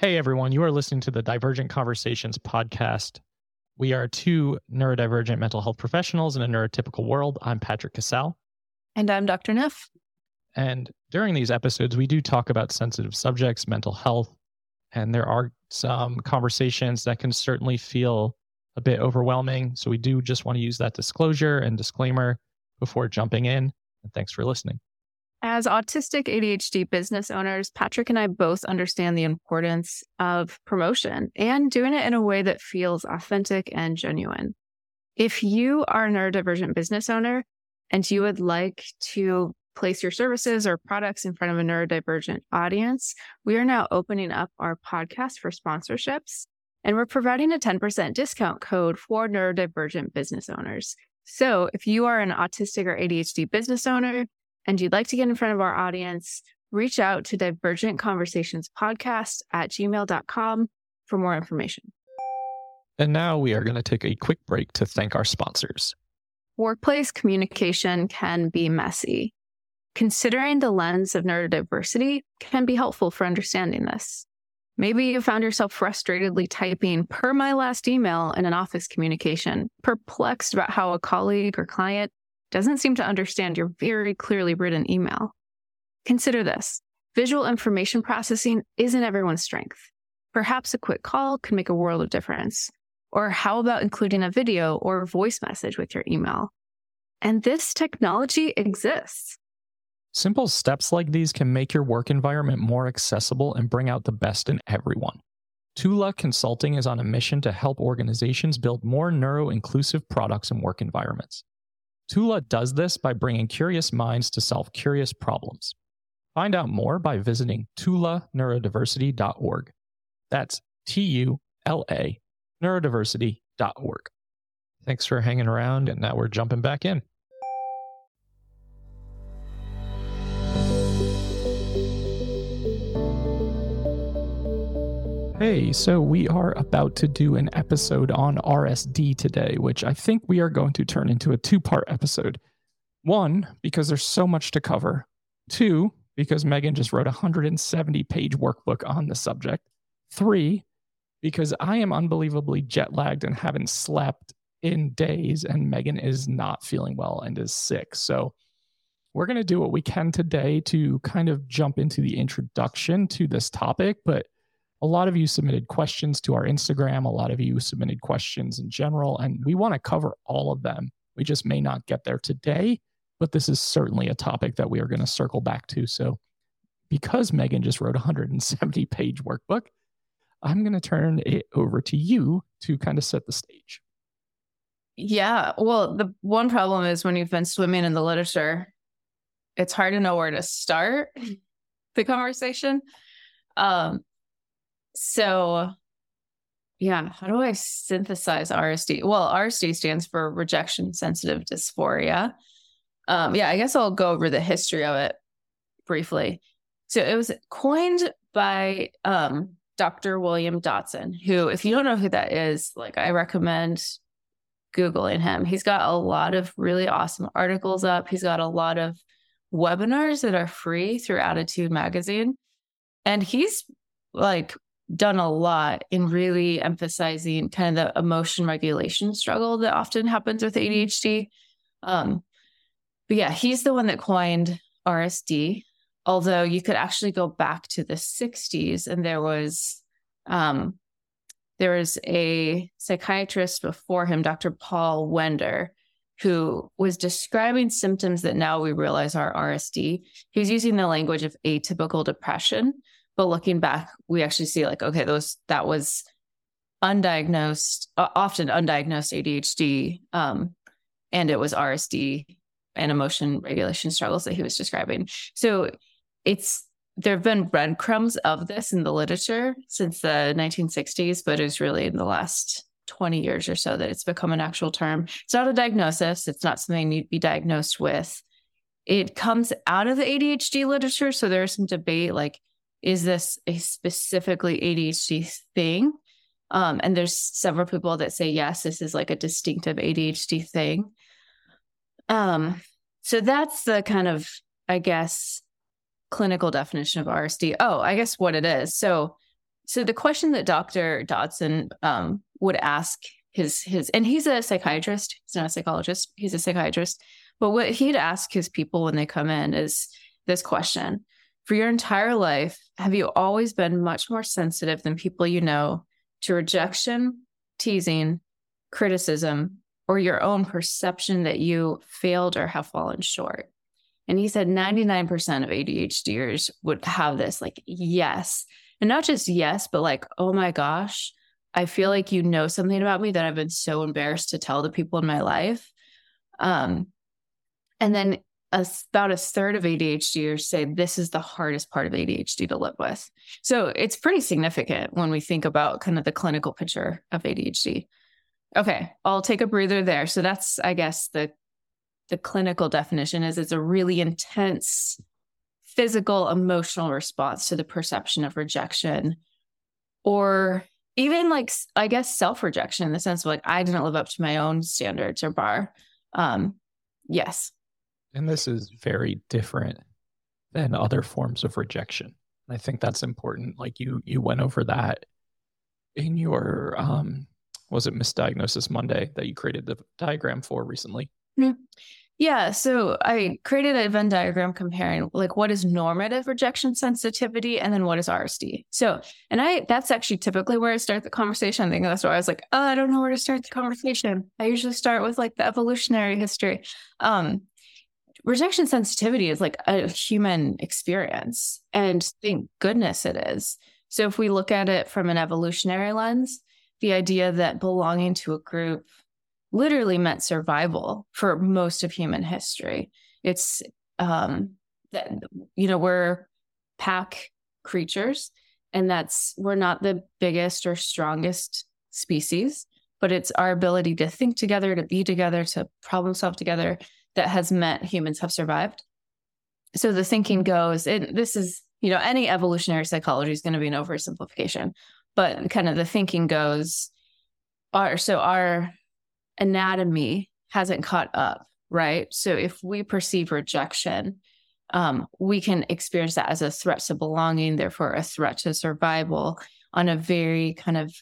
Hey, everyone. You are listening to the Divergent Conversations podcast. We are two neurodivergent mental health professionals in a neurotypical world. I'm Patrick Casale. And I'm Dr. Neff. And during these episodes, we do talk about sensitive subjects, mental health, and there are some conversations that can certainly feel a bit overwhelming. So we do just want to use that disclosure and disclaimer before jumping in. And thanks for listening. As autistic ADHD business owners, Patrick and I both understand the importance of promotion and doing it in a way that feels authentic and genuine. If you are a neurodivergent business owner and you would like to place your services or products in front of a neurodivergent audience, we are now opening up our podcast for sponsorships and we're providing a 10% discount code for neurodivergent business owners. So if you are an autistic or ADHD business owner and you'd like to get in front of our audience, reach out to Divergent Conversations Podcast at gmail.com for more information. And now we are going to take a quick break to thank our sponsors. Workplace communication can be messy. Considering the lens of neurodiversity can be helpful for understanding this. Maybe you found yourself frustratedly typing per my last email in an office communication, perplexed about how a colleague or client doesn't seem to understand your very clearly written email. Consider this visual information processing isn't everyone's strength. Perhaps a quick call could make a world of difference. Or how about including a video or voice message with your email? And this technology exists. Simple steps like these can make your work environment more accessible and bring out the best in everyone. Tula Consulting is on a mission to help organizations build more neuro inclusive products and work environments. Tula does this by bringing curious minds to solve curious problems. Find out more by visiting tulaneurodiversity.org. That's T U L A neurodiversity.org. Thanks for hanging around, and now we're jumping back in. Hey, so we are about to do an episode on RSD today, which I think we are going to turn into a two part episode. One, because there's so much to cover. Two, because Megan just wrote a 170 page workbook on the subject. Three, because I am unbelievably jet lagged and haven't slept in days, and Megan is not feeling well and is sick. So we're going to do what we can today to kind of jump into the introduction to this topic, but a lot of you submitted questions to our Instagram. A lot of you submitted questions in general, and we want to cover all of them. We just may not get there today, but this is certainly a topic that we are going to circle back to. So, because Megan just wrote a 170 page workbook, I'm going to turn it over to you to kind of set the stage. Yeah. Well, the one problem is when you've been swimming in the literature, it's hard to know where to start the conversation. Um, so, yeah, how do I synthesize RSD? Well, RSD stands for rejection sensitive dysphoria. Um, yeah, I guess I'll go over the history of it briefly. So it was coined by um, Dr. William Dodson, who, if you don't know who that is, like I recommend Googling him. He's got a lot of really awesome articles up. He's got a lot of webinars that are free through ADDitude Magazine. And he's like done a lot in really emphasizing kind of the emotion regulation struggle that often happens with ADHD. Um, but yeah, he's the one that coined RSD. Although you could actually go back to the 60s and there was um, there was a psychiatrist before him, Dr. Paul Wender, who was describing symptoms that now we realize are RSD. He was using the language of atypical depression, but looking back we actually see like okay those that was undiagnosed uh, often undiagnosed adhd um, and it was rsd and emotion regulation struggles that he was describing. So it's there have been breadcrumbs of this in the literature since the 1960s but it's really in the last 20 years or so that it's become an actual term. It's not a diagnosis. It's not something you be diagnosed with. It comes out of the adhd literature so there's some debate like is this a specifically ADHD thing? Um, and there's several people that say yes, this is like a distinctive ADHD thing. Um, so that's the kind of, I guess, clinical definition of RSD. Oh, I guess what it is. So so the question that Dr. Dodson um, would ask his his and he's a psychiatrist, he's not a psychologist, he's a psychiatrist. But what he'd ask his people when they come in is this question. For your entire life, have you always been much more sensitive than people you know to rejection, teasing, criticism, or your own perception that you failed or have fallen short? And he said 99% of ADHDers would have this like, yes. And not just yes, but like, oh my gosh, I feel like you know something about me that I've been so embarrassed to tell the people in my life. Um, and then about a third of ADHDers say this is the hardest part of ADHD to live with. So it's pretty significant when we think about kind of the clinical picture of ADHD. Okay, I'll take a breather there. So that's, I guess, the the clinical definition is it's a really intense physical emotional response to the perception of rejection or even like i guess self-rejection in the sense of like i didn't live up to my own standards or bar um yes and this is very different than other forms of rejection i think that's important like you you went over that in your um was it misdiagnosis monday that you created the diagram for recently. Yeah. So I created a Venn diagram comparing like what is normative rejection sensitivity and then what is RSD. So, and I, that's actually typically where I start the conversation. I think that's why I was like, oh, I don't know where to start the conversation. I usually start with like the evolutionary history. Um, rejection sensitivity is like a human experience. And thank goodness it is. So if we look at it from an evolutionary lens, the idea that belonging to a group literally meant survival for most of human history. It's um that you know we're pack creatures and that's we're not the biggest or strongest species but it's our ability to think together to be together to problem solve together that has meant humans have survived so the thinking goes and this is you know any evolutionary psychology is going to be an oversimplification but kind of the thinking goes our so our anatomy hasn't caught up, right? So if we perceive rejection, um, we can experience that as a threat to belonging, therefore a threat to survival on a very kind of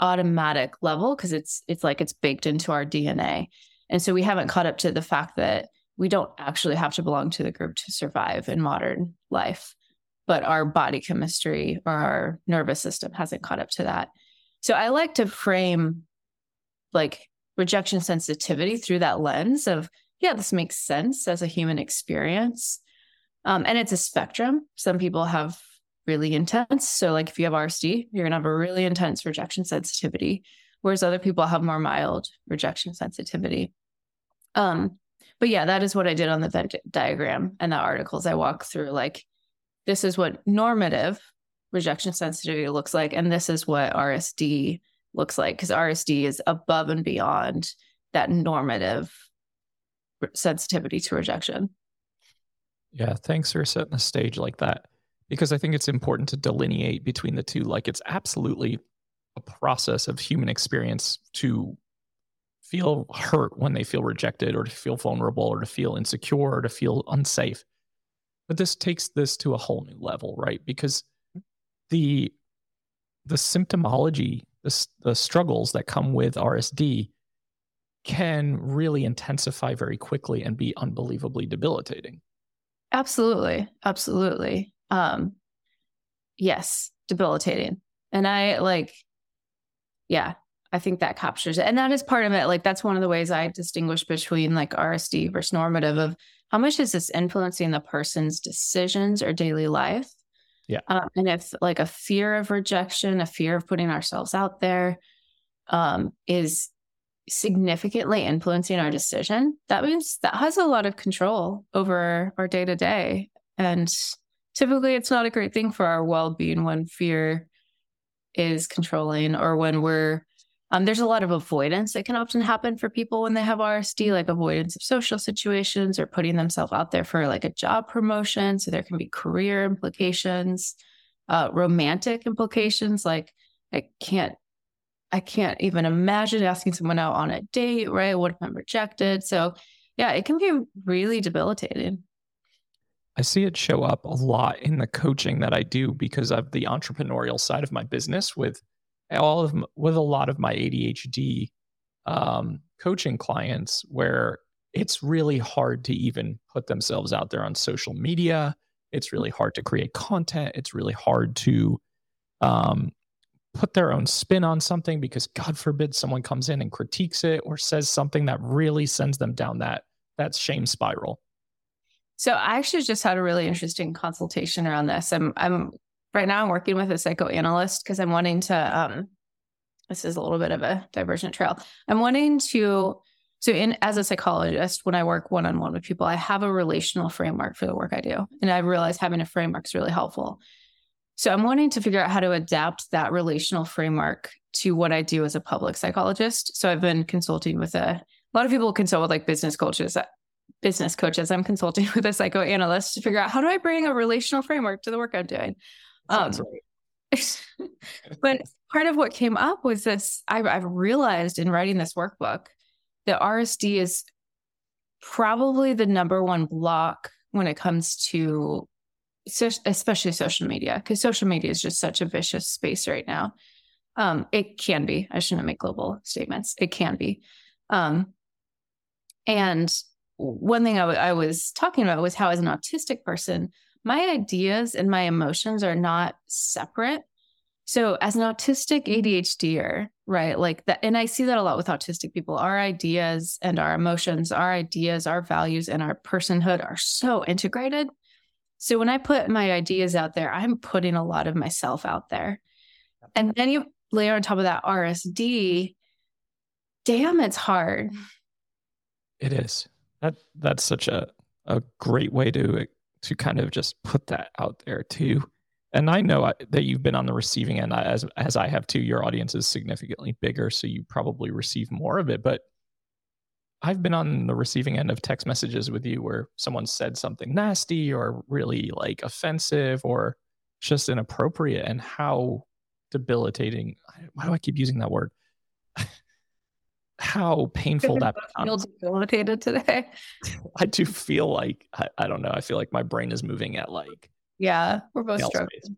automatic level because it's it's like it's baked into our DNA. And so we haven't caught up to the fact that we don't actually have to belong to the group to survive in modern life, but our body chemistry or our nervous system hasn't caught up to that. So I like to frame like rejection sensitivity through that lens of, yeah, this makes sense as a human experience. Um, and it's a spectrum. Some people have really intense. So, like if you have RSD, you're going to have a really intense rejection sensitivity, whereas other people have more mild rejection sensitivity. Um, but yeah, that is what I did on the Venn diagram and the articles I walk through. Like, this is what normative rejection sensitivity looks like, and this is what RSD looks like because RSD is above and beyond that normative sensitivity to rejection. Yeah, thanks for setting the stage like that because I think it's important to delineate between the two. Like, it's absolutely a process of human experience to feel hurt when they feel rejected or to feel vulnerable or to feel insecure or to feel unsafe. But this takes this to a whole new level, right? Because the the symptomology the, the struggles that come with RSD can really intensify very quickly and be unbelievably debilitating. Absolutely. Absolutely. Um, yes, debilitating. And I like, yeah, I think that captures it. And that is part of it. Like, that's one of the ways I distinguish between like RSD versus normative of how much is this influencing the person's decisions or daily life yeah. Um, and if like a fear of rejection, a fear of putting ourselves out there um, is significantly influencing our decision, that means that has a lot of control over our day to day. And typically, it's not a great thing for our well being when fear is controlling or when we're um, there's a lot of avoidance that can often happen for people when they have RSD, like avoidance of social situations or putting themselves out there for like a job promotion. So there can be career implications, uh, romantic implications. Like I can't, I can't even imagine asking someone out on a date, right? What if I'm rejected? So yeah, it can be really debilitating. I see it show up a lot in the coaching that I do because of the entrepreneurial side of my business with all of with a lot of my ADHD um, coaching clients where it's really hard to even put themselves out there on social media. It's really hard to create content. It's really hard to um, put their own spin on something because God forbid someone comes in and critiques it or says something that really sends them down that that shame spiral. So I actually just had a really interesting consultation around this. I'm I'm right now I'm working with a psychoanalyst because I'm wanting to um this is a little bit of a divergent trail. I'm wanting to so in as a psychologist, when I work one-on-one with people, I have a relational framework for the work I do. And I realize having a framework is really helpful. So I'm wanting to figure out how to adapt that relational framework to what I do as a public psychologist. So I've been consulting with a, a lot of people consult with like business coaches business coaches. I'm consulting with a psychoanalyst to figure out how do I bring a relational framework to the work I'm doing. Um, but part of what came up was this I, I've realized in writing this workbook that RSD is probably the number one block when it comes to so, especially social media because social media is just such a vicious space right now. Um, it can be. I shouldn't make global statements. It can be. Um, and one thing I, w- I was talking about was how, as an autistic person, my ideas and my emotions are not separate. So, as an autistic ADHDer, right, like that, and I see that a lot with autistic people, our ideas and our emotions, our ideas, our values, and our personhood are so integrated. So, when I put my ideas out there, I'm putting a lot of myself out there. And then you layer on top of that RSD, damn, it's hard. It is. That that's such a a great way to to kind of just put that out there too. And I know I, that you've been on the receiving end as as I have too. Your audience is significantly bigger, so you probably receive more of it. But I've been on the receiving end of text messages with you where someone said something nasty or really like offensive or just inappropriate, and how debilitating. Why do I keep using that word? how painful that becomes. Feel debilitated today. I do feel like I, I, don't know. I feel like my brain is moving at like yeah, we're both struggling. Space.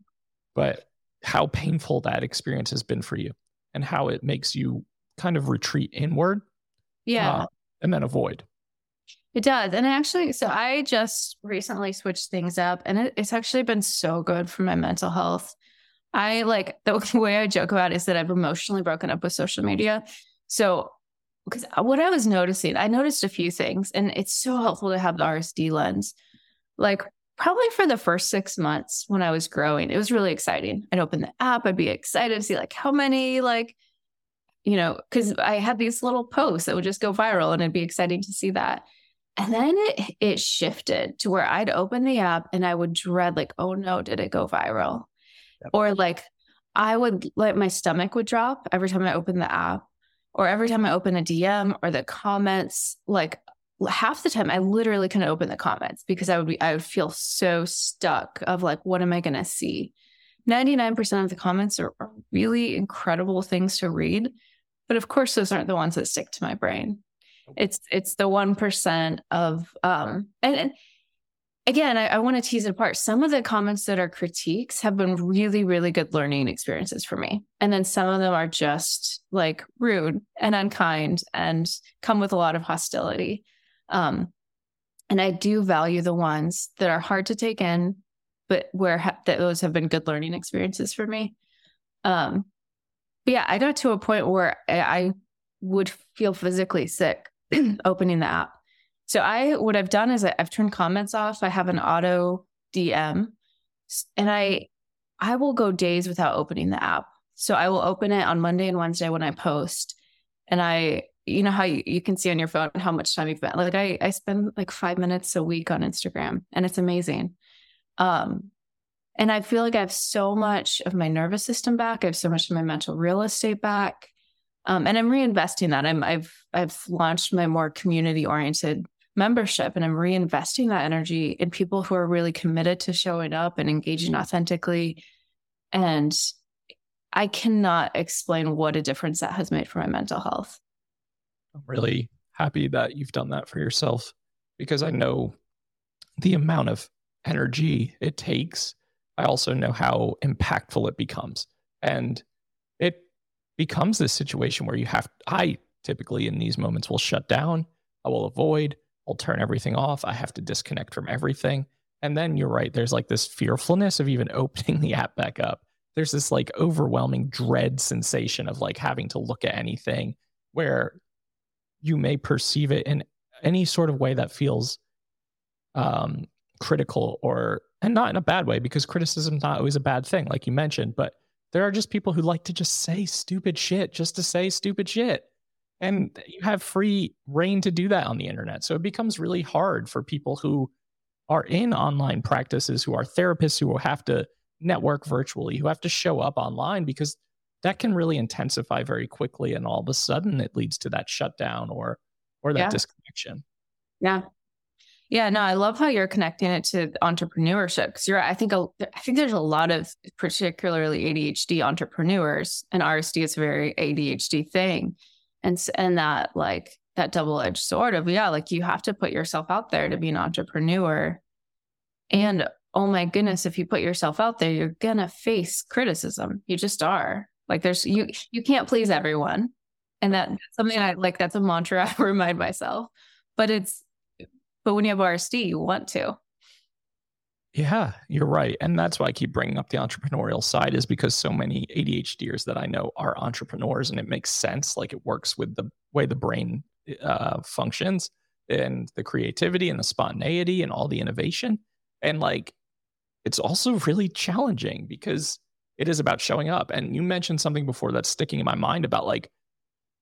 But how painful that experience has been for you, and how it makes you kind of retreat inward, yeah, uh, and then avoid. It does, and actually, so I just recently switched things up, and it, it's actually been so good for my mental health. I like the way I joke about is that I've emotionally broken up with social media. So because uh, what I was noticing, I noticed a few things, and it's so helpful to have the RSD lens. Like, probably for the first six months when I was growing, it was really exciting. I'd open the app, I'd be excited to see like how many, like, you know, because I had these little posts that would just go viral, and it'd be exciting to see that. And then it it shifted to where I'd open the app and I would dread, like, oh no, did it go viral? Yep. Or like I would like my stomach would drop every time I opened the app or every time I open a DM or the comments, like half the time I literally couldn't open the comments because I would be I would feel so stuck of like what am I going to see? 99% of the comments are, are, really incredible things to read, but of course those aren't the ones that stick to my brain. It's it's the 1% of um and, and again, I, I want to tease it apart. Some of the comments that are critiques have been really, really good learning experiences for me. And then some of them are just like rude and unkind and come with a lot of hostility. Um, and I do value the ones that are hard to take in, but where ha- that those have been good learning experiences for me. Um, but yeah, I got to a point where I, I would feel physically sick opening the app so I what I've done is I've turned comments off. I have an auto DM and I I will go days without opening the app. So I will open it on Monday and Wednesday when I post. And I you know how you, you can see on your phone how much time you've spent. Like I I spend like 5 minutes a week on Instagram and it's amazing. Um and I feel like I have so much of my nervous system back. I have so much of my mental real estate back. Um, and I'm reinvesting that. I'm I've I've launched my more community oriented membership and I'm reinvesting that energy in people who are really committed to showing up and engaging authentically. And I cannot explain what a difference that has made for my mental health. I'm really happy that you've done that for yourself because I know the amount of energy it takes, I also know how impactful it becomes. And it becomes this situation where you have, I typically in these moments will shut down, I will avoid, I'll turn everything off, I have to disconnect from everything. And then you're right, there's like this fearfulness of even opening the app back up. There's this like overwhelming dread sensation of like having to look at anything where you may perceive it in any sort of way that feels um, critical or and not in a bad way because criticism is not always a bad thing like you mentioned but there are just people who like to just say stupid shit just to say stupid shit and you have free reign to do that on the internet so it becomes really hard for people who are in online practices who are therapists who will have to network virtually who have to show up online because that can really intensify very quickly and all of a sudden it leads to that shutdown or or that yeah. disconnection yeah yeah, no, I love how you're connecting it to entrepreneurship because you're. I think a, I think there's a lot of particularly ADHD entrepreneurs, and RSD is a very ADHD thing, and and that like that double edged sword of yeah, like you have to put yourself out there to be an entrepreneur, and oh my goodness, if you put yourself out there, you're gonna face criticism. You just are. Like there's you you can't please everyone, and that, that's something I like. That's a mantra I remind myself, but it's but when you have RSD, you want to. Yeah, you're right. And that's why I keep bringing up the entrepreneurial side, is because so many ADHDers that I know are entrepreneurs and it makes sense. Like it works with the way the brain uh, functions and the creativity and the spontaneity and all the innovation. And like it's also really challenging because it is about showing up. And you mentioned something before that's sticking in my mind about like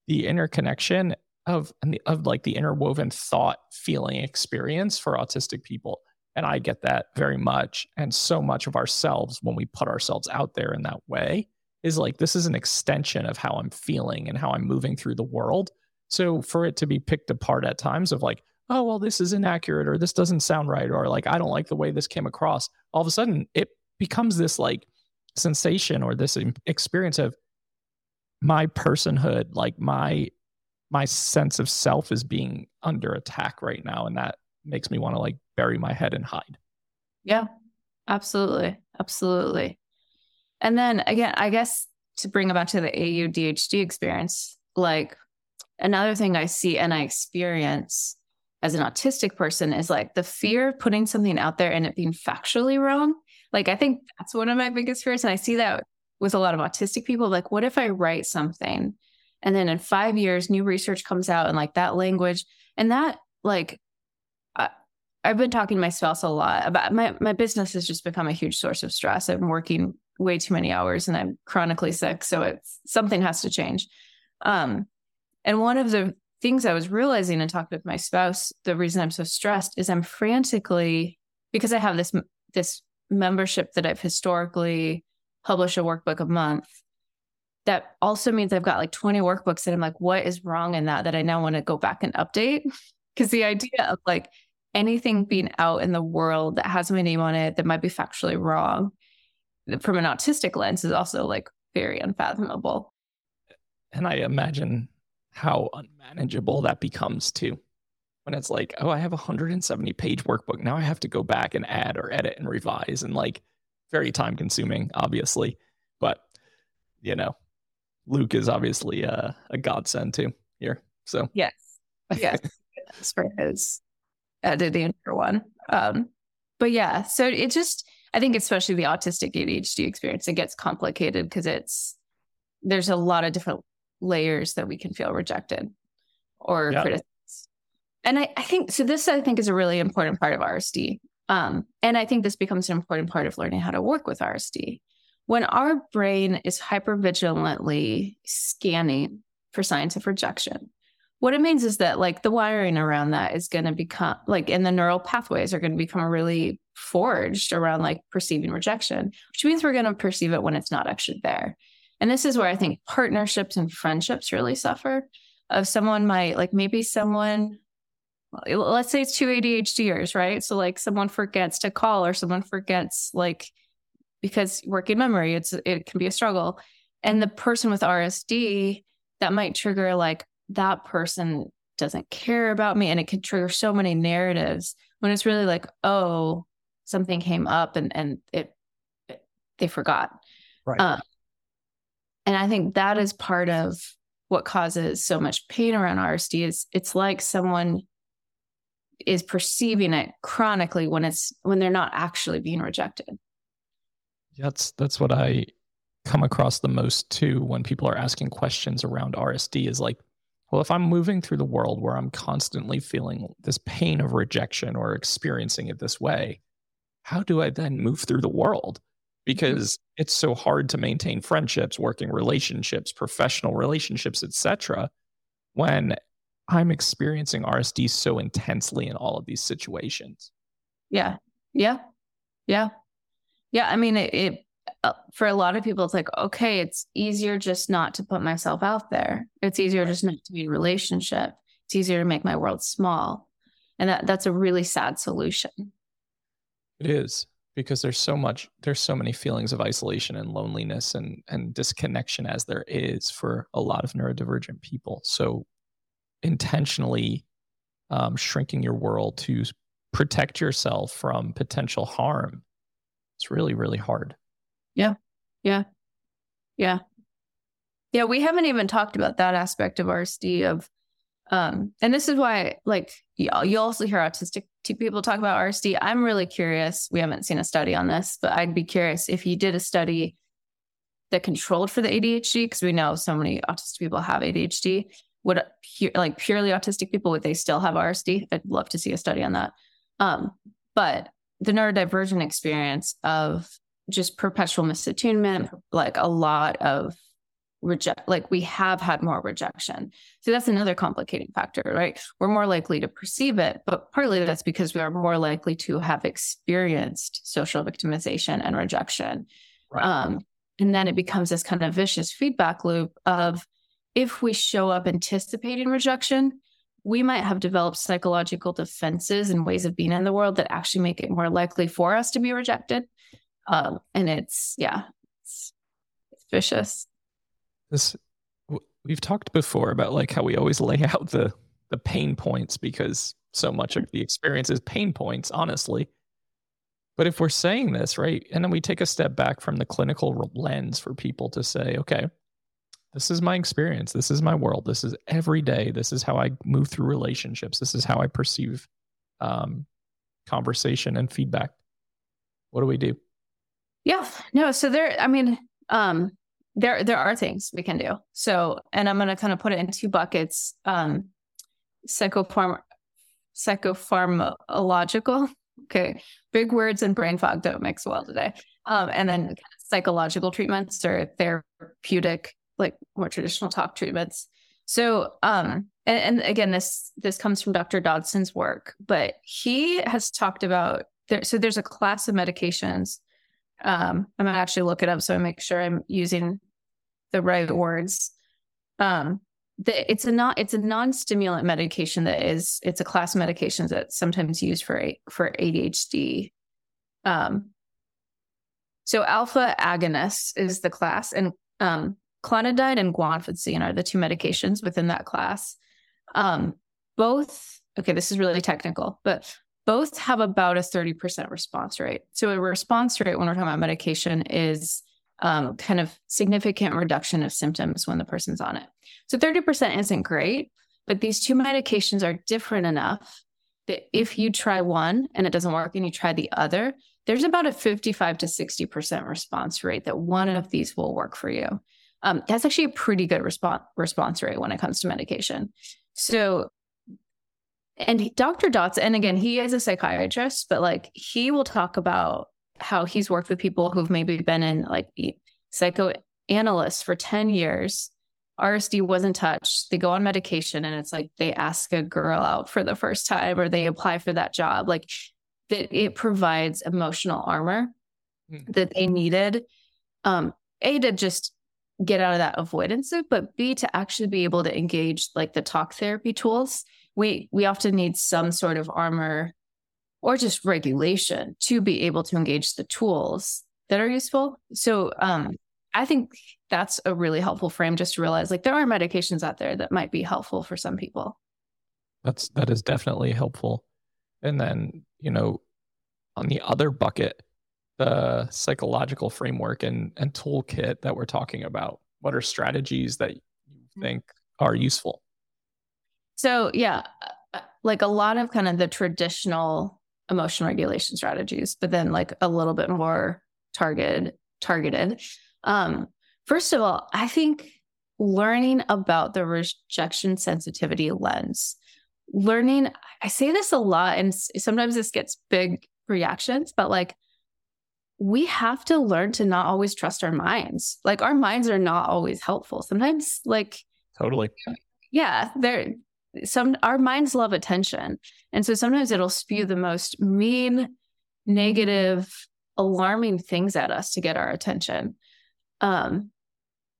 the interconnection of of like the interwoven thought feeling experience for autistic people and i get that very much. And so much of ourselves when we put ourselves out there in that way is like this is an extension of how i'm feeling and how i'm moving through the world. So for it to be picked apart at times of like oh well this is inaccurate or this doesn't sound right or like i don't like the way this came across all of a sudden it becomes this like sensation or this experience of my personhood like my my sense of self is being under attack right now. And that makes me want to like bury my head and hide. Yeah absolutely absolutely. And then again i guess to bring about to the AUDHD experience like another thing i see and i experience as an autistic person is like the fear of putting something out there and it being factually wrong. Like i think that's one of my biggest fears and i see that with a lot of autistic people like what if i write something and then in five years new research comes out and like that language and that like i've been talking to my spouse a lot about my my business has just become a huge source of stress i'm working way too many hours and i'm chronically sick so it's something has to change um and one of the things i was realizing and talking with my spouse the reason i'm so stressed is i'm frantically because i have this this membership that i've historically published a workbook a month that also means I've got like 20 workbooks and I'm like, what is wrong in that that I now want to go back and update? Because the idea of like anything being out in the world that has my name on it that might be factually wrong from an autistic lens is also like very unfathomable. And I imagine how unmanageable that becomes too. When it's like, oh, I have a 170 page workbook. Now I have to go back and add or edit and revise and like very time consuming, obviously. But, you know, Luke is obviously a, a godsend too here. So yes, yes, for his editing for one. Um, but yeah, so it just I think especially the autistic ADHD experience, it gets complicated because it's there's a lot of different layers that we can feel rejected or yeah. criticized. And I, I think so. This I think is a really important part of RSD. Um, and I think this becomes an important part of learning how to work with RSD when our brain is hypervigilantly scanning for signs of rejection, what it means is that like the wiring around that is going to become like and the neural pathways are going to become really forged around like perceiving rejection which means we're going to perceive it when it's not actually there. And this is where i think partnerships and friendships really suffer. Of someone might like maybe someone let's say it's two adhders right? So like someone forgets to call or someone forgets like because working memory it's it can be a struggle. And the person with rsd that might trigger like that person doesn't care about me and it can trigger so many narratives when it's really like oh something came up and and it, it they forgot. Right. Uh, and I think that is part of what causes so much pain around RSD is it's like someone is perceiving it chronically when it's when they're not actually being rejected. That's that's what I come across the most too when people are asking questions around RSD is like, well, if I'm moving through the world where I'm constantly feeling this pain of rejection or experiencing it this way, how do I then move through the world? Because mm-hmm. it's so hard to maintain friendships, working relationships, professional relationships, etc. when I'm experiencing RSD so intensely in all of these situations. Yeah. Yeah. Yeah. Yeah. I mean, it, it for a lot of people, it's like, okay, it's easier just not to put myself out there. It's easier just not to be in relationship. It's easier to make my world small. And that, that's a really sad solution. It is because there's so much, there's so many feelings of isolation and loneliness and, and disconnection as there is for a lot of neurodivergent people. So intentionally um, shrinking your world to protect yourself from potential harm, it's really, really hard. Yeah. Yeah. Yeah. Yeah. We haven't even talked about that aspect of RSD of, um, and this is why, like, you, also hear autistic people talk about RSD. I'm really curious. We haven't seen a study on this, but I'd be curious if you did a study that controlled for the ADHD, because we know so many autistic people have ADHD. Would like purely autistic people would they still have RSD? I'd love to see a study on that. Um, but the neurodivergent experience of just perpetual misattunement, like a lot of reject, like we have had more rejection. So that's another complicating factor, right? We're more likely to perceive it, but partly that's because we are more likely to have experienced social victimization and rejection. Right. Um, and then it becomes this kind of vicious feedback loop of if we show up anticipating rejection, we might have developed psychological defenses and ways of being in the world that actually make it more likely for us to be rejected. Um, and it's yeah, it's, it's vicious. This we've talked before about like how we always lay out the the pain points because so much of the experience is pain points, honestly. But if we're saying this, right, and then we take a step back from the clinical lens for people to say, okay, this is my experience. This is my world. This is every day. This is how I move through relationships. This is how I perceive um, conversation and feedback. What do we do? Yeah, no. So there, I mean, um, there there are things we can do. So, and I'm going to kind of put it in two buckets: um, psychopharm, psychopharmacological. Okay, big words and brain fog don't mix well today. Um, and then psychological treatments or therapeutic, like more traditional talk treatments. So, um, and, and again, this this comes from Dr. Dodson's work, but he has talked about there. So, there's a class of medications um, I'm gonna actually look it up so I make sure I'm using the right words. Um, the, it's a not it's a non-stimulant medication that is it's a class of medications that's sometimes used for for ADHD. Um, so alpha agonists is the class, and um, clonidine and guanfacine are the two medications within that class. Um, both okay, this is really technical, but both have about a 30% response rate. So a response rate when we're talking about medication is um, kind of significant reduction of symptoms when the person's on it. So 30% isn't great, but these two medications are different enough that if you try one and it doesn't work and you try the other, there's about a 55 to 60% response rate that one of these will work for you. Um, that's actually a pretty good response response rate when it comes to medication. So and Dr. Dots, and again, he is a psychiatrist, but like he will talk about how he's worked with people who've maybe been in like psychoanalysts for 10 years. RSD wasn't touched. They go on medication and it's like they ask a girl out for the first time or they apply for that job. Like that it provides emotional armor mm. that they needed. Um, A to just get out of that avoidance loop, but B to actually be able to engage like the talk therapy tools we we often need some sort of armor or just regulation to be able to engage the tools that are useful. So um, I think that's a really helpful frame just to realize like there are medications out there that might be helpful for some people. That's that is definitely helpful. And then, you know, on the other bucket, the psychological framework and, and toolkit that we're talking about? What are strategies that you mm-hmm. think are useful? So, yeah, uh, like a lot of kind of the traditional emotion regulation strategies, but then like a little bit more targeted targeted. Um, first of all, I think learning about the rejection sensitivity lens, learning, I say this a lot, and sometimes this gets big reactions, but like we have to learn to not always trust our minds. Like our minds are not always helpful. Sometimes, like, totally. Yeah, they're some our minds love attention. And so sometimes it'll spew the most mean, negative, alarming things at us to get our attention. Um,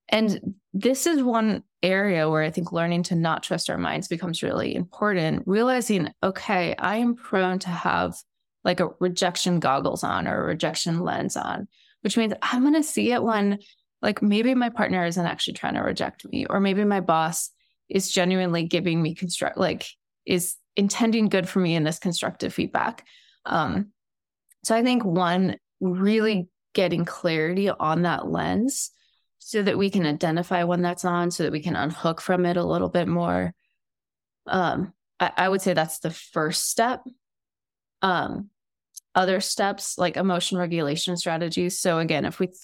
and this is one area where I think learning to not trust our minds becomes really important. Realizing, okay, I am prone to have like a rejection goggles on or a rejection lens on, which means I'm going to see it when like maybe my partner isn't actually trying to reject me, or maybe my boss is genuinely giving me construct, like is intending good for me in this constructive feedback. Um, so I think one really getting clarity on that lens so that we can identify when that's on, so that we can unhook from it a little bit more. Um, I, I would say that's the first step. Um, other steps like emotion regulation strategies. So again, if we th-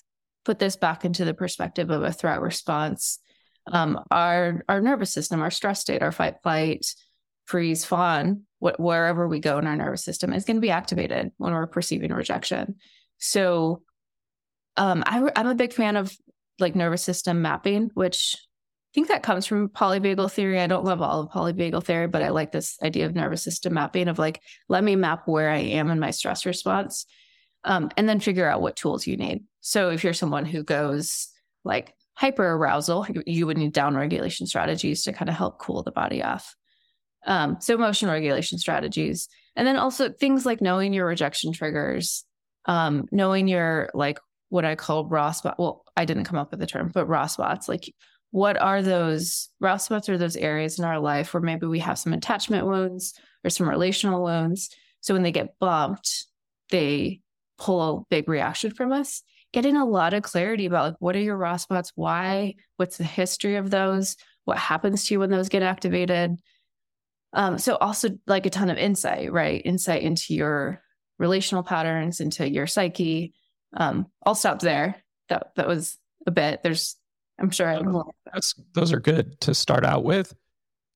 put this back into the perspective of a threat response, um, our our nervous system, our stress state, our fight, flight, freeze, fawn, wh- wherever we go in our nervous system is going to be activated when we're perceiving rejection. So, um, I, I'm a big fan of like nervous system mapping, which I think that comes from polyvagal theory. I don't love all of polyvagal theory, but I like this idea of nervous system mapping of like, let me map where I am in my stress response. Um, and then figure out what tools you need. So if you're someone who goes like hyper arousal, you would need down regulation strategies to kind of help cool the body off. Um, so emotion regulation strategies. And then also things like knowing your rejection triggers, um, knowing your like what I call raw spot. Well, I didn't come up with the term, but raw spots. Like what are those raw spots are those areas in our life where maybe we have some attachment wounds or some relational wounds so when they get bumped they pull a big reaction from us getting a lot of clarity about like what are your raw spots? Why? What's the history of those? What happens to you when those get activated? Um, so also like a ton of insight right? Insight into your relational patterns into your psyche. Um, i'll stop there. That that was a bit. There's I'm sure I That's, those are good to start out with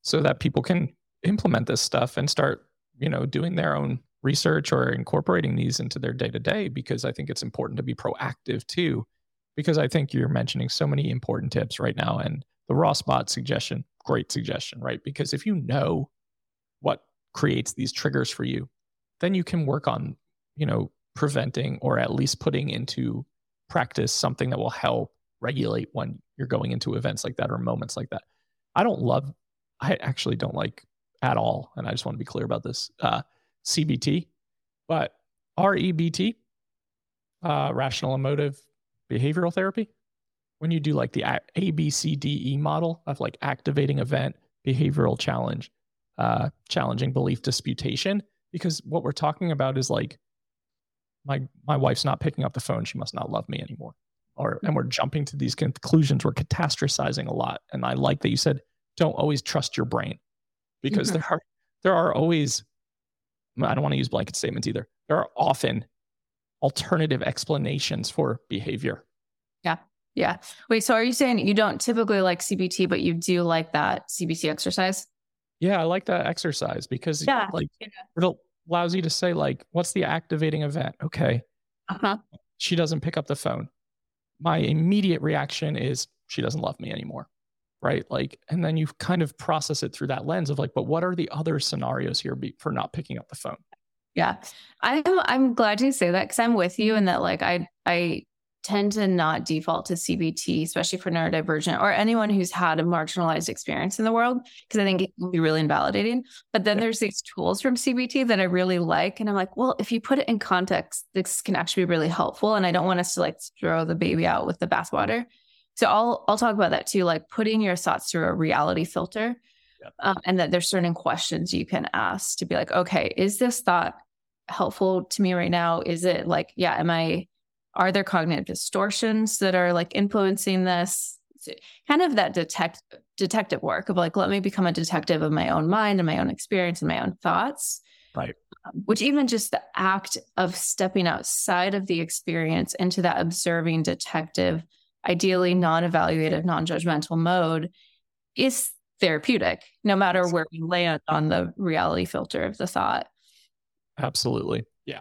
so that people can implement this stuff and start, you know, doing their own research or incorporating these into their day to day because I think it's important to be proactive too. Because I think you're mentioning so many important tips right now. And the raw spot suggestion, great suggestion, right? Because if you know what creates these triggers for you, then you can work on, you know, preventing or at least putting into practice something that will help regulate when you're going into events like that or moments like that. I don't love, I actually don't like at all, and I just want to be clear about this uh, CBT, but REBT, uh, rational emotive behavioral therapy, when you do like the ABCDE model of like activating event, behavioral challenge, uh, challenging belief disputation, because what we're talking about is like my my wife's not picking up the phone, she must not love me anymore. Or and we're jumping to these conclusions. We're catastrophizing a lot. And i like that you said don't always trust your brain because mm-hmm. there are there are always i don't want to use blanket statements either. There are often alternative explanations for behavior. Yeah. Yeah. Wait so are you saying you don't typically like cbt but you do like that cbt exercise? Yeah i like that exercise because yeah. like yeah. it allows you to say like what's the activating event? Okay. Uh-huh. she doesn't pick up the phone. My immediate reaction is she doesn't love me anymore right like and then you kind of process it through that lens of like but what are the other scenarios here be, for not picking up the phone yeah i'm i'm glad you say that because i'm with you in that like i i tend to not default to CBT, especially for neurodivergent or anyone who's had a marginalized experience in the world, because I think it can be really invalidating. But then yeah. there's these tools from CBT that I really like. And I'm like, well, if you put it in context, this can actually be really helpful. And I don't want us to like throw the baby out with the bathwater. So I'll I'll talk about that too, like putting your thoughts through a reality filter. Yeah. Um, and that there's certain questions you can ask to be like, okay, is this thought helpful to me right now? Is it like, yeah, am I, are there cognitive distortions that are like influencing this? Kind of that detect detective work of like, let me become a detective of my own mind and my own experience and my own thoughts. Right. Um, which even just the act of stepping outside of the experience into that observing detective, ideally non-evaluative, non-judgmental mode is therapeutic, no matter where we land on the reality filter of the thought. Absolutely. Yeah.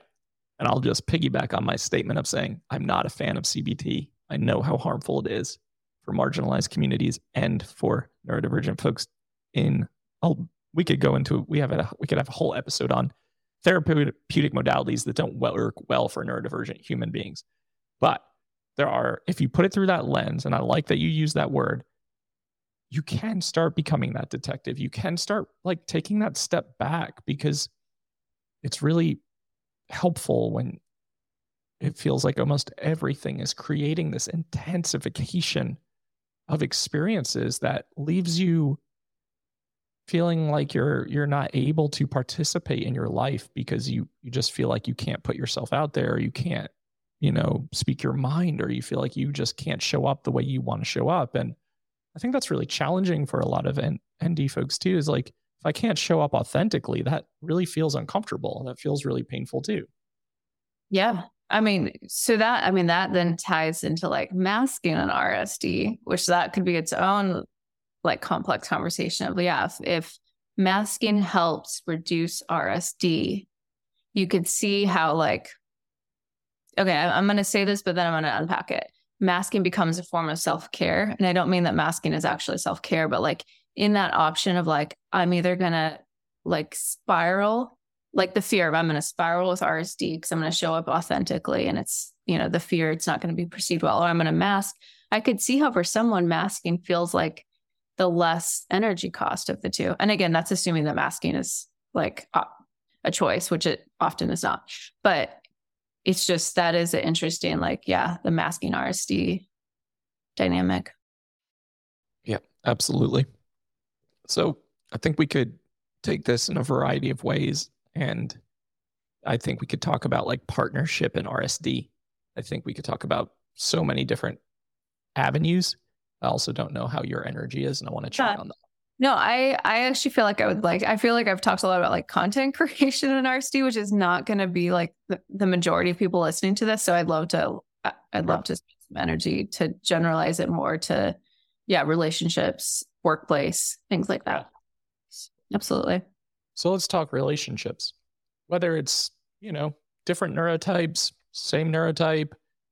And I'll just piggyback on my statement of saying I'm not a fan of CBT. I know how harmful it is for marginalized communities and for neurodivergent folks in oh we could go into we have a we could have a whole episode on therapeutic modalities that don't work well for neurodivergent human beings. But there are if you put it through that lens and I like that you use that word you can start becoming that detective. You can start like taking that step back because it's really helpful when it feels like almost everything is creating this intensification of experiences that leaves you feeling like you're you're not able to participate in your life because you you just feel like you can't put yourself out there you can't you know speak your mind or you feel like you just can't show up the way you want to show up and I think that's really challenging for a lot of N- ND folks too. Is like if I can't show up authentically, that really feels uncomfortable. That feels really painful too. Yeah. I mean, so that I mean that then ties into like masking an RSD, which that could be its own like complex conversation of yeah, if, if masking helps reduce RSD, you could see how like okay, I'm going to say this, but then I'm going to unpack it masking becomes a form of self care. And I don't mean that masking is actually self care, but like in that option of like, I'm either going to like spiral, like the fear of I'm going to spiral with RSD because I'm going to show up authentically and it's, you know, the fear it's not going to be perceived well, or I'm going to mask. I could see how for someone masking feels like the less energy cost of the two. And again, that's assuming that masking is like a choice, which it often is not. But it's just that is an interesting, like, yeah, the masking RSD dynamic. Yeah, absolutely. So I think we could take this in a variety of ways. And I think we could talk about like partnership and RSD. I think we could talk about so many different avenues. I also don't know how your energy is, and I want to check on that. No, I I actually feel like I would like I feel like I've talked a lot about like content creation in RSD, which is not going to be like the, the, majority of people listening to this. So I'd love to I'd love to spend some energy to generalize it more to yeah, relationships, workplace, things like that. Absolutely. So let's talk relationships. Whether it's, you know, different neurotypes, same neurotype,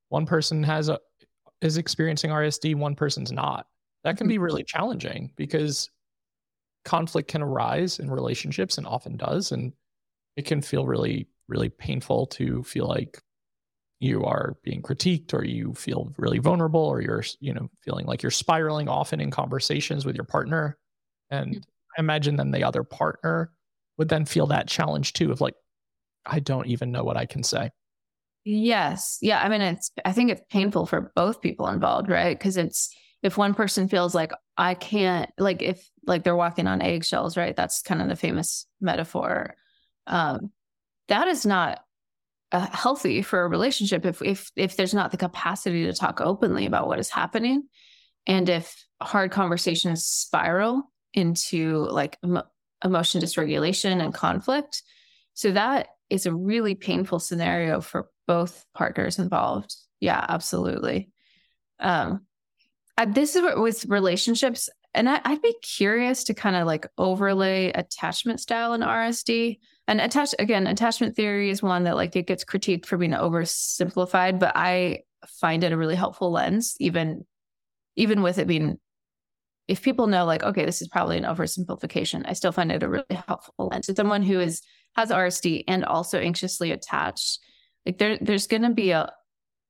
one person has a is experiencing RSD, one person's not. That can be mm-hmm. really challenging because conflict can arise in relationships and often does and it can feel really really painful to feel like you are being critiqued or you feel really vulnerable or you're you know feeling like you're spiraling often in conversations with your partner. And mm-hmm. I imagine then the other partner would then feel that challenge too of like i don't even know what i can say. Yes. Yeah i mean it's i think it's painful for both people involved right? Because it's if one person feels like I can't, like if like they're walking on eggshells, right? That's kind of the famous metaphor. Um, that is not uh, healthy for a relationship if if if there's not the capacity to talk openly about what is happening, and if hard conversations spiral into like emo- emotion dysregulation and conflict. So that is a really painful scenario for both partners involved. Yeah, absolutely. Um, this is what with relationships and I, would be curious to kind of like overlay attachment style in RSD. And attach again, attachment theory is one that like it gets critiqued for being oversimplified, but I find it a really helpful lens, even even with it being if people know like, okay, this is probably an oversimplification, I still find it a really helpful lens. To someone who is has RSD and also anxiously attached, like there there's gonna be a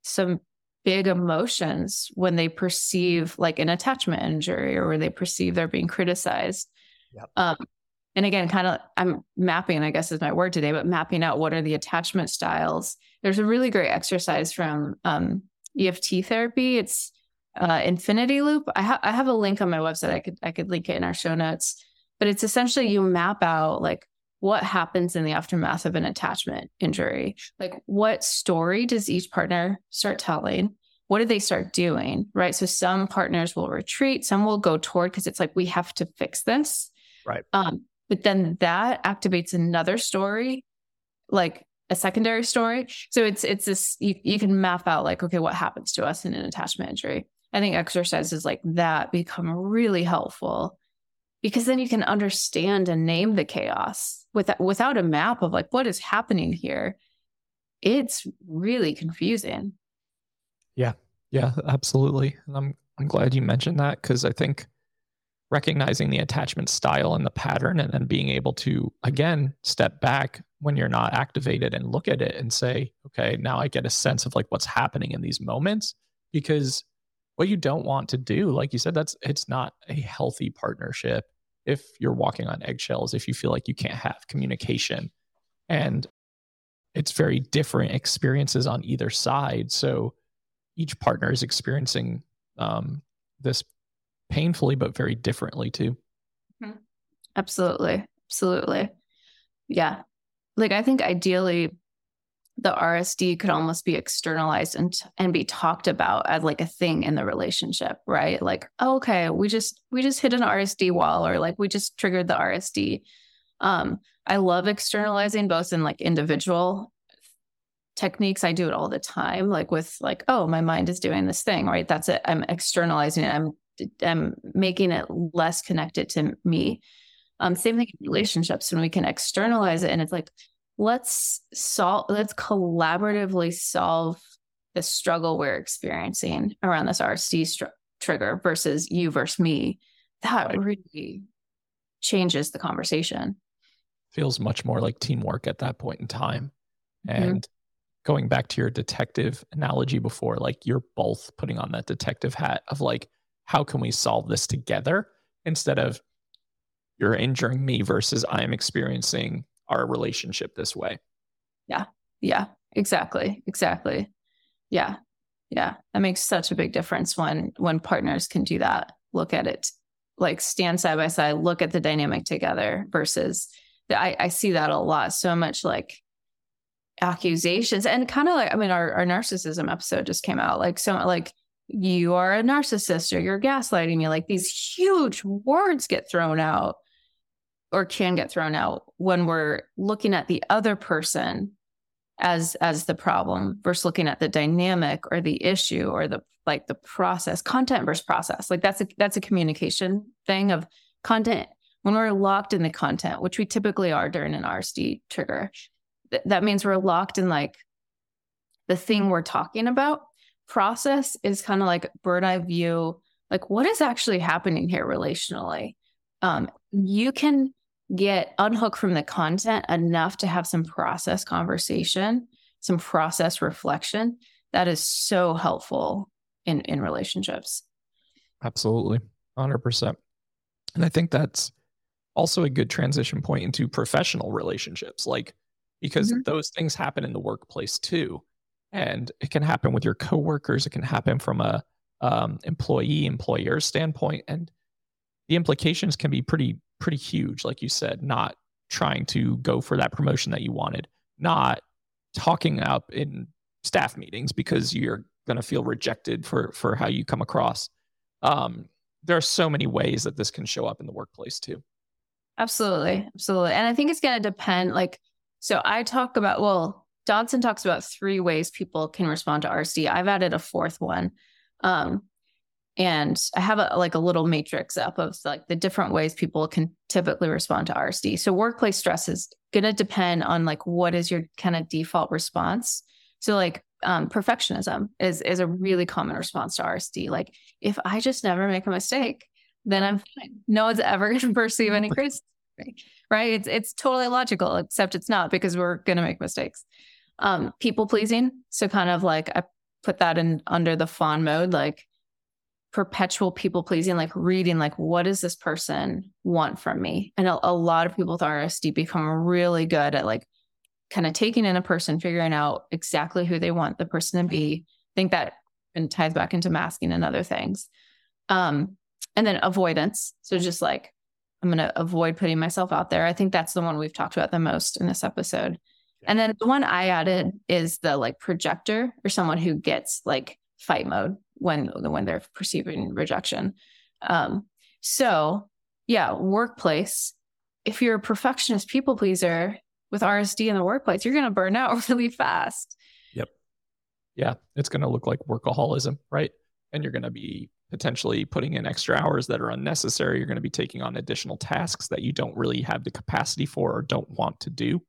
some big emotions when they perceive like an attachment injury or where they perceive they're being criticized. Yep. Um, and again, kind of, I'm mapping, I guess is my word today, but mapping out what are the attachment styles. There's a really great exercise from um, EFT therapy. It's uh, Infinity Loop. I, ha- I have a link on my website. I could I could link it in our show notes. But it's essentially you map out like what happens in the aftermath of an attachment injury? Like, what story does each partner start telling? What do they start doing? Right. So, some partners will retreat, some will go toward because it's like, we have to fix this. Right. Um, but then that activates another story, like a secondary story. So it's it's this you, you can map out like, okay, what happens to us in an attachment injury? I think exercises like that become really helpful because then you can understand and name the chaos without without a map of like what is happening here it's really confusing. Yeah. Yeah absolutely. And i'm i'm glad you mentioned that because i think recognizing the attachment style and the pattern and then being able to again step back when you're not activated and look at it and say okay now i get a sense of like what's happening in these moments. Because what you don't want to do like you said that's it's not a healthy partnership if you're walking on eggshells if you feel like you can't have communication. And it's very different experiences on either side. So each partner is experiencing um, this painfully but very differently too. Mm-hmm. absolutely. Absolutely. Yeah. Like i think ideally the RSD could almost be externalized and and be talked about as like a thing in the relationship, right? Like, oh, okay, we just we just hit an RSD wall, or like we just triggered the RSD. Um, I love externalizing both in like individual techniques. I do it all the time, like with like, oh, my mind is doing this thing, right? That's it. I'm externalizing it. I'm I'm making it less connected to me. Um, same thing in relationships when we can externalize it and it's like, let's solve let's collaboratively solve the struggle we're experiencing around this RSD str- trigger versus you versus me that right. really changes the conversation feels much more like teamwork at that point in time mm-hmm. and mm-hmm. going back to your detective analogy before like you're both putting on that detective hat of like how can we solve this together instead of you're injuring me versus i'm experiencing our relationship this way. Yeah. Yeah. Exactly. Exactly. Yeah. Yeah. That makes such a big difference when when partners can do that. Look at it like stand side by side, look at the dynamic together versus the, I, I see that a lot. So much like accusations and kind of like I mean our, our narcissism episode just came out. Like so like you are a narcissist or you're gaslighting me. Like these huge words get thrown out or can get thrown out when we're looking at the other person as as the problem versus looking at the dynamic or the issue or the like the process content versus process. Like that's a that's a communication thing of content. When we're locked in the content which we typically are during an rsd trigger th- that means we're locked in like the thing we're talking about. Process is kind of like bird eye view like what is actually happening here relationally? Um, you can get unhooked from the content enough to have some process conversation, some process reflection, that is so helpful in in relationships. Absolutely. 100%. And I think that's also a good transition point into professional relationships like because mm-hmm. those things happen in the workplace too. And it can happen with your coworkers, it can happen from a um, employee employer standpoint and the implications can be pretty pretty huge, like you said, not trying to go for that promotion that you wanted, not talking up in staff meetings because you're going to feel rejected for for how you come across. Um, there are so many ways that this can show up in the workplace too. Absolutely, absolutely, and I think it's going to depend. Like, so I talk about well, Dodson talks about three ways people can respond to RSD. I've added a fourth one. Um, and I have a like a little matrix up of like the different ways people can typically respond to RSD. So workplace stress is going to depend on like what is your kind of default response. So like um, perfectionism is is a really common response to RSD. Like if I just never make a mistake, then I'm fine. No one's ever going to perceive any criticism, right? It's it's totally logical, except it's not because we're going to make mistakes. Um, people pleasing. So kind of like I put that in under the fawn mode, like perpetual people pleasing, like reading, like, what does this person want from me? And a, a lot of people with RSD become really good at like kind of taking in a person, figuring out exactly who they want the person to be. I think that and ties back into masking and other things. Um, and then avoidance. So just like, I'm going to avoid putting myself out there. I think that's the one we've talked about the most in this episode. And then the one I added is the like projector or someone who gets like fight mode when when they're perceiving rejection. Um, so yeah, workplace. If you're a perfectionist people pleaser with RSD in the workplace, you're going to burn out really fast. Yep. Yeah, it's going to look like workaholism, right? And you're going to be potentially putting in extra hours that are unnecessary. You're going to be taking on additional tasks that you don't really have the capacity for or don't want to do.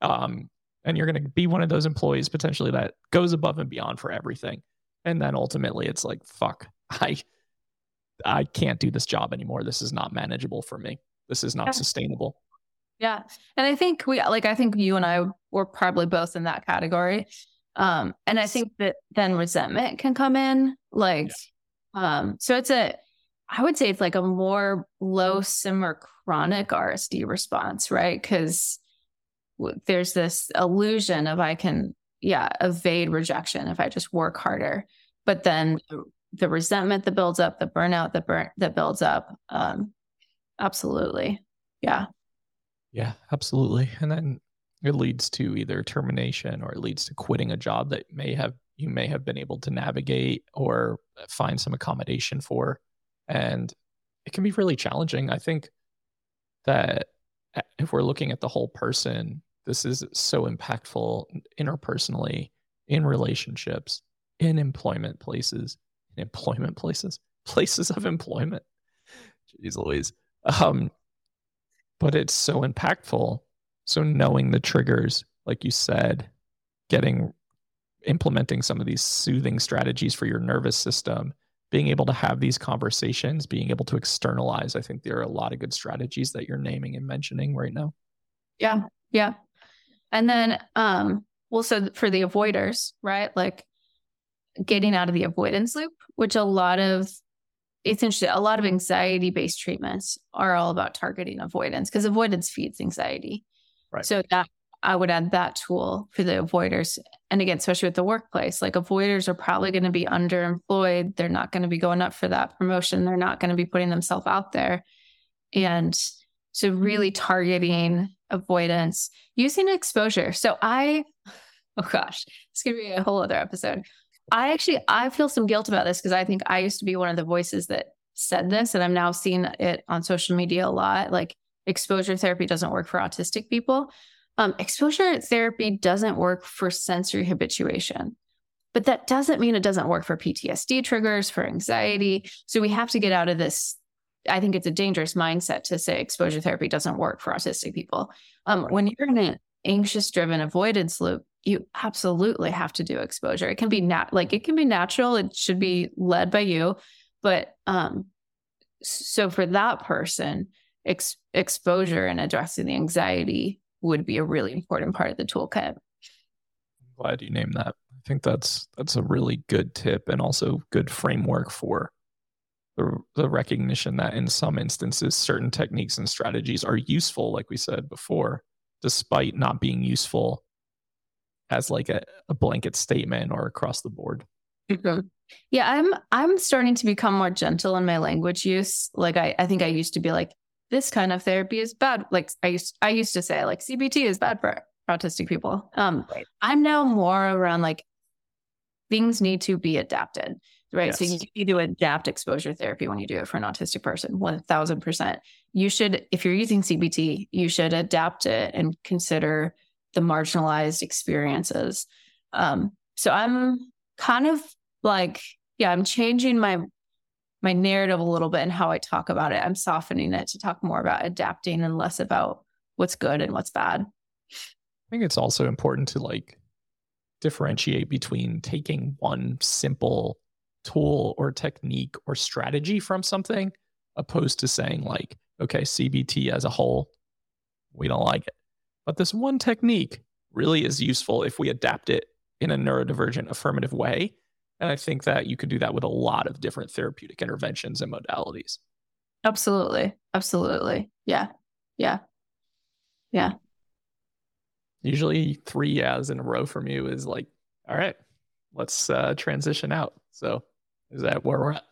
Um, and you're going to be one of those employees potentially that goes above and beyond for everything. And then ultimately it's like, fuck, I I can't do this job anymore. This is not manageable for me. This is not yeah. sustainable. Yeah. And I think we like I think you and I were probably both in that category. Um and I think that then resentment can come in like yeah. um so it's a I would say it's like a more low simmer chronic RSD response, right? Cuz there's this illusion of I can yeah, evade rejection if I just work harder. But then the resentment that builds up, the burnout that burn that builds up. Um, absolutely. Yeah. Yeah, absolutely. And then it leads to either termination or it leads to quitting a job that may have you may have been able to navigate or find some accommodation for. And it can be really challenging. I think that eh, if we're looking at the whole person, this is so impactful interpersonally, in relationships, in employment places, in employment places, places of employment. Jeez Louise. Um, but it's so impactful. So knowing the triggers, like you said, getting implementing some of these soothing strategies for your nervous system, being able to have these conversations, being able to externalize. I think there are a lot of good strategies that you're naming and mentioning right now. Yeah. Yeah. And then um well so for the avoiders, right? Like getting out of the avoidance loop, which a lot of it's interesting. A lot of anxiety based treatments are all about targeting avoidance because avoidance feeds anxiety. Right. So that I would add that tool for the avoiders. And again, especially with the workplace, like avoiders are probably going to be underemployed. They're not going to be going up for that promotion. They're not going to be putting themselves out there. And so really targeting avoidance using exposure. So I, oh gosh, it's going to be a whole other episode. I actually I feel some guilt about this because I think I used to be one of the voices that said this, and I'm now seeing it on social media a lot. Like exposure therapy doesn't work for autistic people. Um, exposure therapy doesn't work for sensory habituation, but that doesn't mean it doesn't work for PTSD triggers, for anxiety. So we have to get out of this. I think it's a dangerous mindset to say exposure therapy doesn't work for autistic people. Um, when you're in an anxious driven avoidance loop, you absolutely have to do exposure. It can be nat like it can be natural. It should be led by you, but um, so for that person, ex- exposure and addressing the anxiety would be a really important part of the toolkit. I'm glad you named that. I think that's that's a really good tip and also good framework for the, the recognition that in some instances certain techniques and strategies are useful, like we said before, despite not being useful as like a, a blanket statement or across the board. Mm-hmm. Yeah, I'm I'm starting to become more gentle in my language use. Like I, I think I used to be like, this kind of therapy is bad. Like I used I used to say like CBT is bad for autistic people. Um right. I'm now more around like things need to be adapted. Right. Yes. So you need to adapt exposure therapy when you do it for an autistic person, one thousand percent. You should, if you're using CBT, you should adapt it and consider the marginalized experiences. Um, so I'm kind of like, yeah, I'm changing my my narrative a little bit and how I talk about it. I'm softening it to talk more about adapting and less about what's good and what's bad. I think it's also important to like differentiate between taking one simple tool or technique or strategy from something opposed to saying like okay cbt as a whole we don't like it but this one technique really is useful if we adapt it in a neurodivergent affirmative way. And I think that you could do that with a lot of different therapeutic interventions and modalities. Absolutely. Absolutely. Yeah. Yeah. Yeah. Usually three yeahs in a row from you is like, all right, let's uh, transition out. So is that where we're at?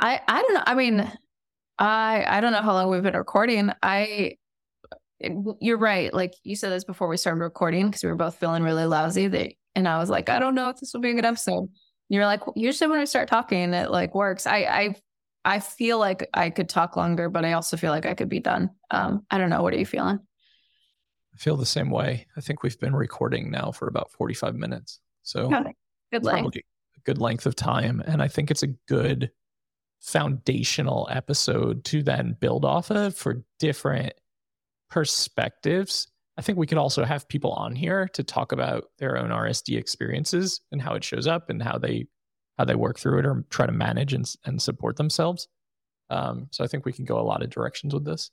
I, I don't know. I mean, I I don't know how long we've been recording. I you're right. Like you said this before we started recording because we were both feeling really lousy. That and I was like, I don't know if this will be a good episode. You're like, usually when I start talking, it like works. I I I feel like I could talk longer, but I also feel like I could be done. Um, I don't know. What are you feeling? I feel the same way. I think we've been recording now for about 45 minutes. So good length. Good length of time. And I think it's a good foundational episode to then build off of for different perspectives. I think we could also have people on here to talk about their own RSD experiences and how it shows up and how they how they work through it or try to manage and, and support themselves. Um, so I think we can go a lot of directions with this.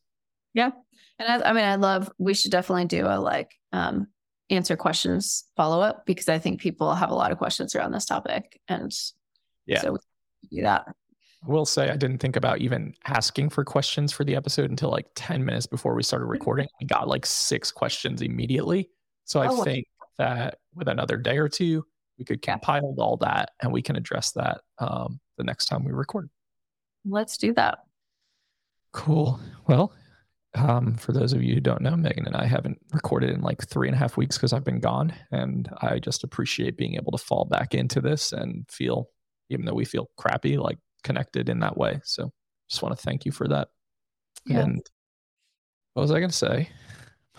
Yeah. And I, I mean, I love, we should definitely do a like um, answer questions follow up because I think people have a lot of questions around this topic. And yeah, so do that. I will say I didn't think about even asking for questions for the episode until like 10 minutes before we started recording. We got like six questions immediately. So I oh, think that with another day or two, we could compile all that and we can address that um, the next time we record. Let's do that. Cool. Well, um, for those of you who don't know, Megan and I haven't recorded in like three and a half weeks because I've been gone. And I just appreciate being able to fall back into this and feel, even though we feel crappy, like connected in that way. So just want to thank you for that. Yeah. And what was I going to say?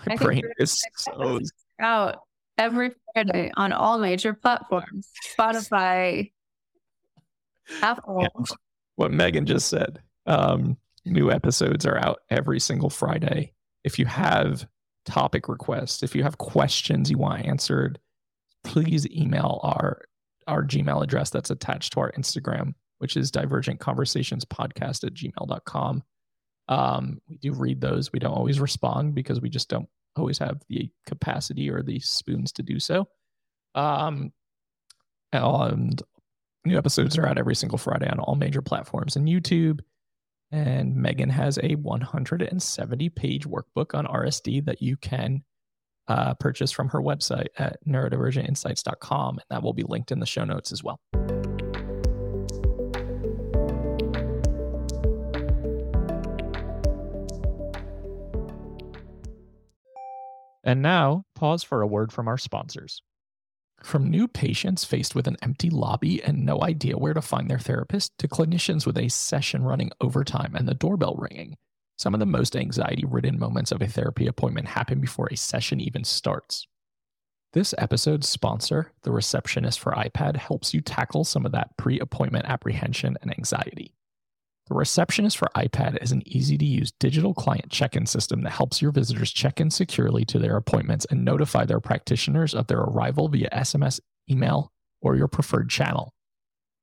My I brain is so out every Friday on all major platforms Spotify, Apple. Yeah. What Megan just said. Um, new episodes are out every single Friday. If you have topic requests, if you have questions you want answered, please email our our Gmail address that's attached to our Instagram, which is divergent conversations podcast at gmail.com. Um, we do read those. We don't always respond because we just don't always have the capacity or the spoons to do so. Um, and new episodes are out every single Friday on all major platforms and YouTube. And Megan has a 170 page workbook on RSD that you can uh, purchase from her website at neurodivergentinsights.com. And that will be linked in the show notes as well. And now, pause for a word from our sponsors. From new patients faced with an empty lobby and no idea where to find their therapist, to clinicians with a session running overtime and the doorbell ringing, some of the most anxiety ridden moments of a therapy appointment happen before a session even starts. This episode's sponsor, the receptionist for iPad, helps you tackle some of that pre appointment apprehension and anxiety. The Receptionist for iPad is an easy to use digital client check in system that helps your visitors check in securely to their appointments and notify their practitioners of their arrival via SMS, email, or your preferred channel.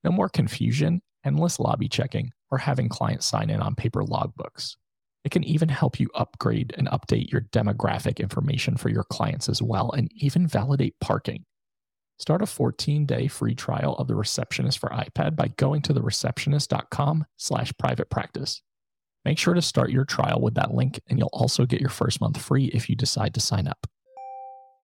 No more confusion, endless lobby checking, or having clients sign in on paper logbooks. It can even help you upgrade and update your demographic information for your clients as well, and even validate parking. Start a 14-day free trial of the receptionist for iPad by going to thereceptionist.com slash private practice. Make sure to start your trial with that link, and you'll also get your first month free if you decide to sign up.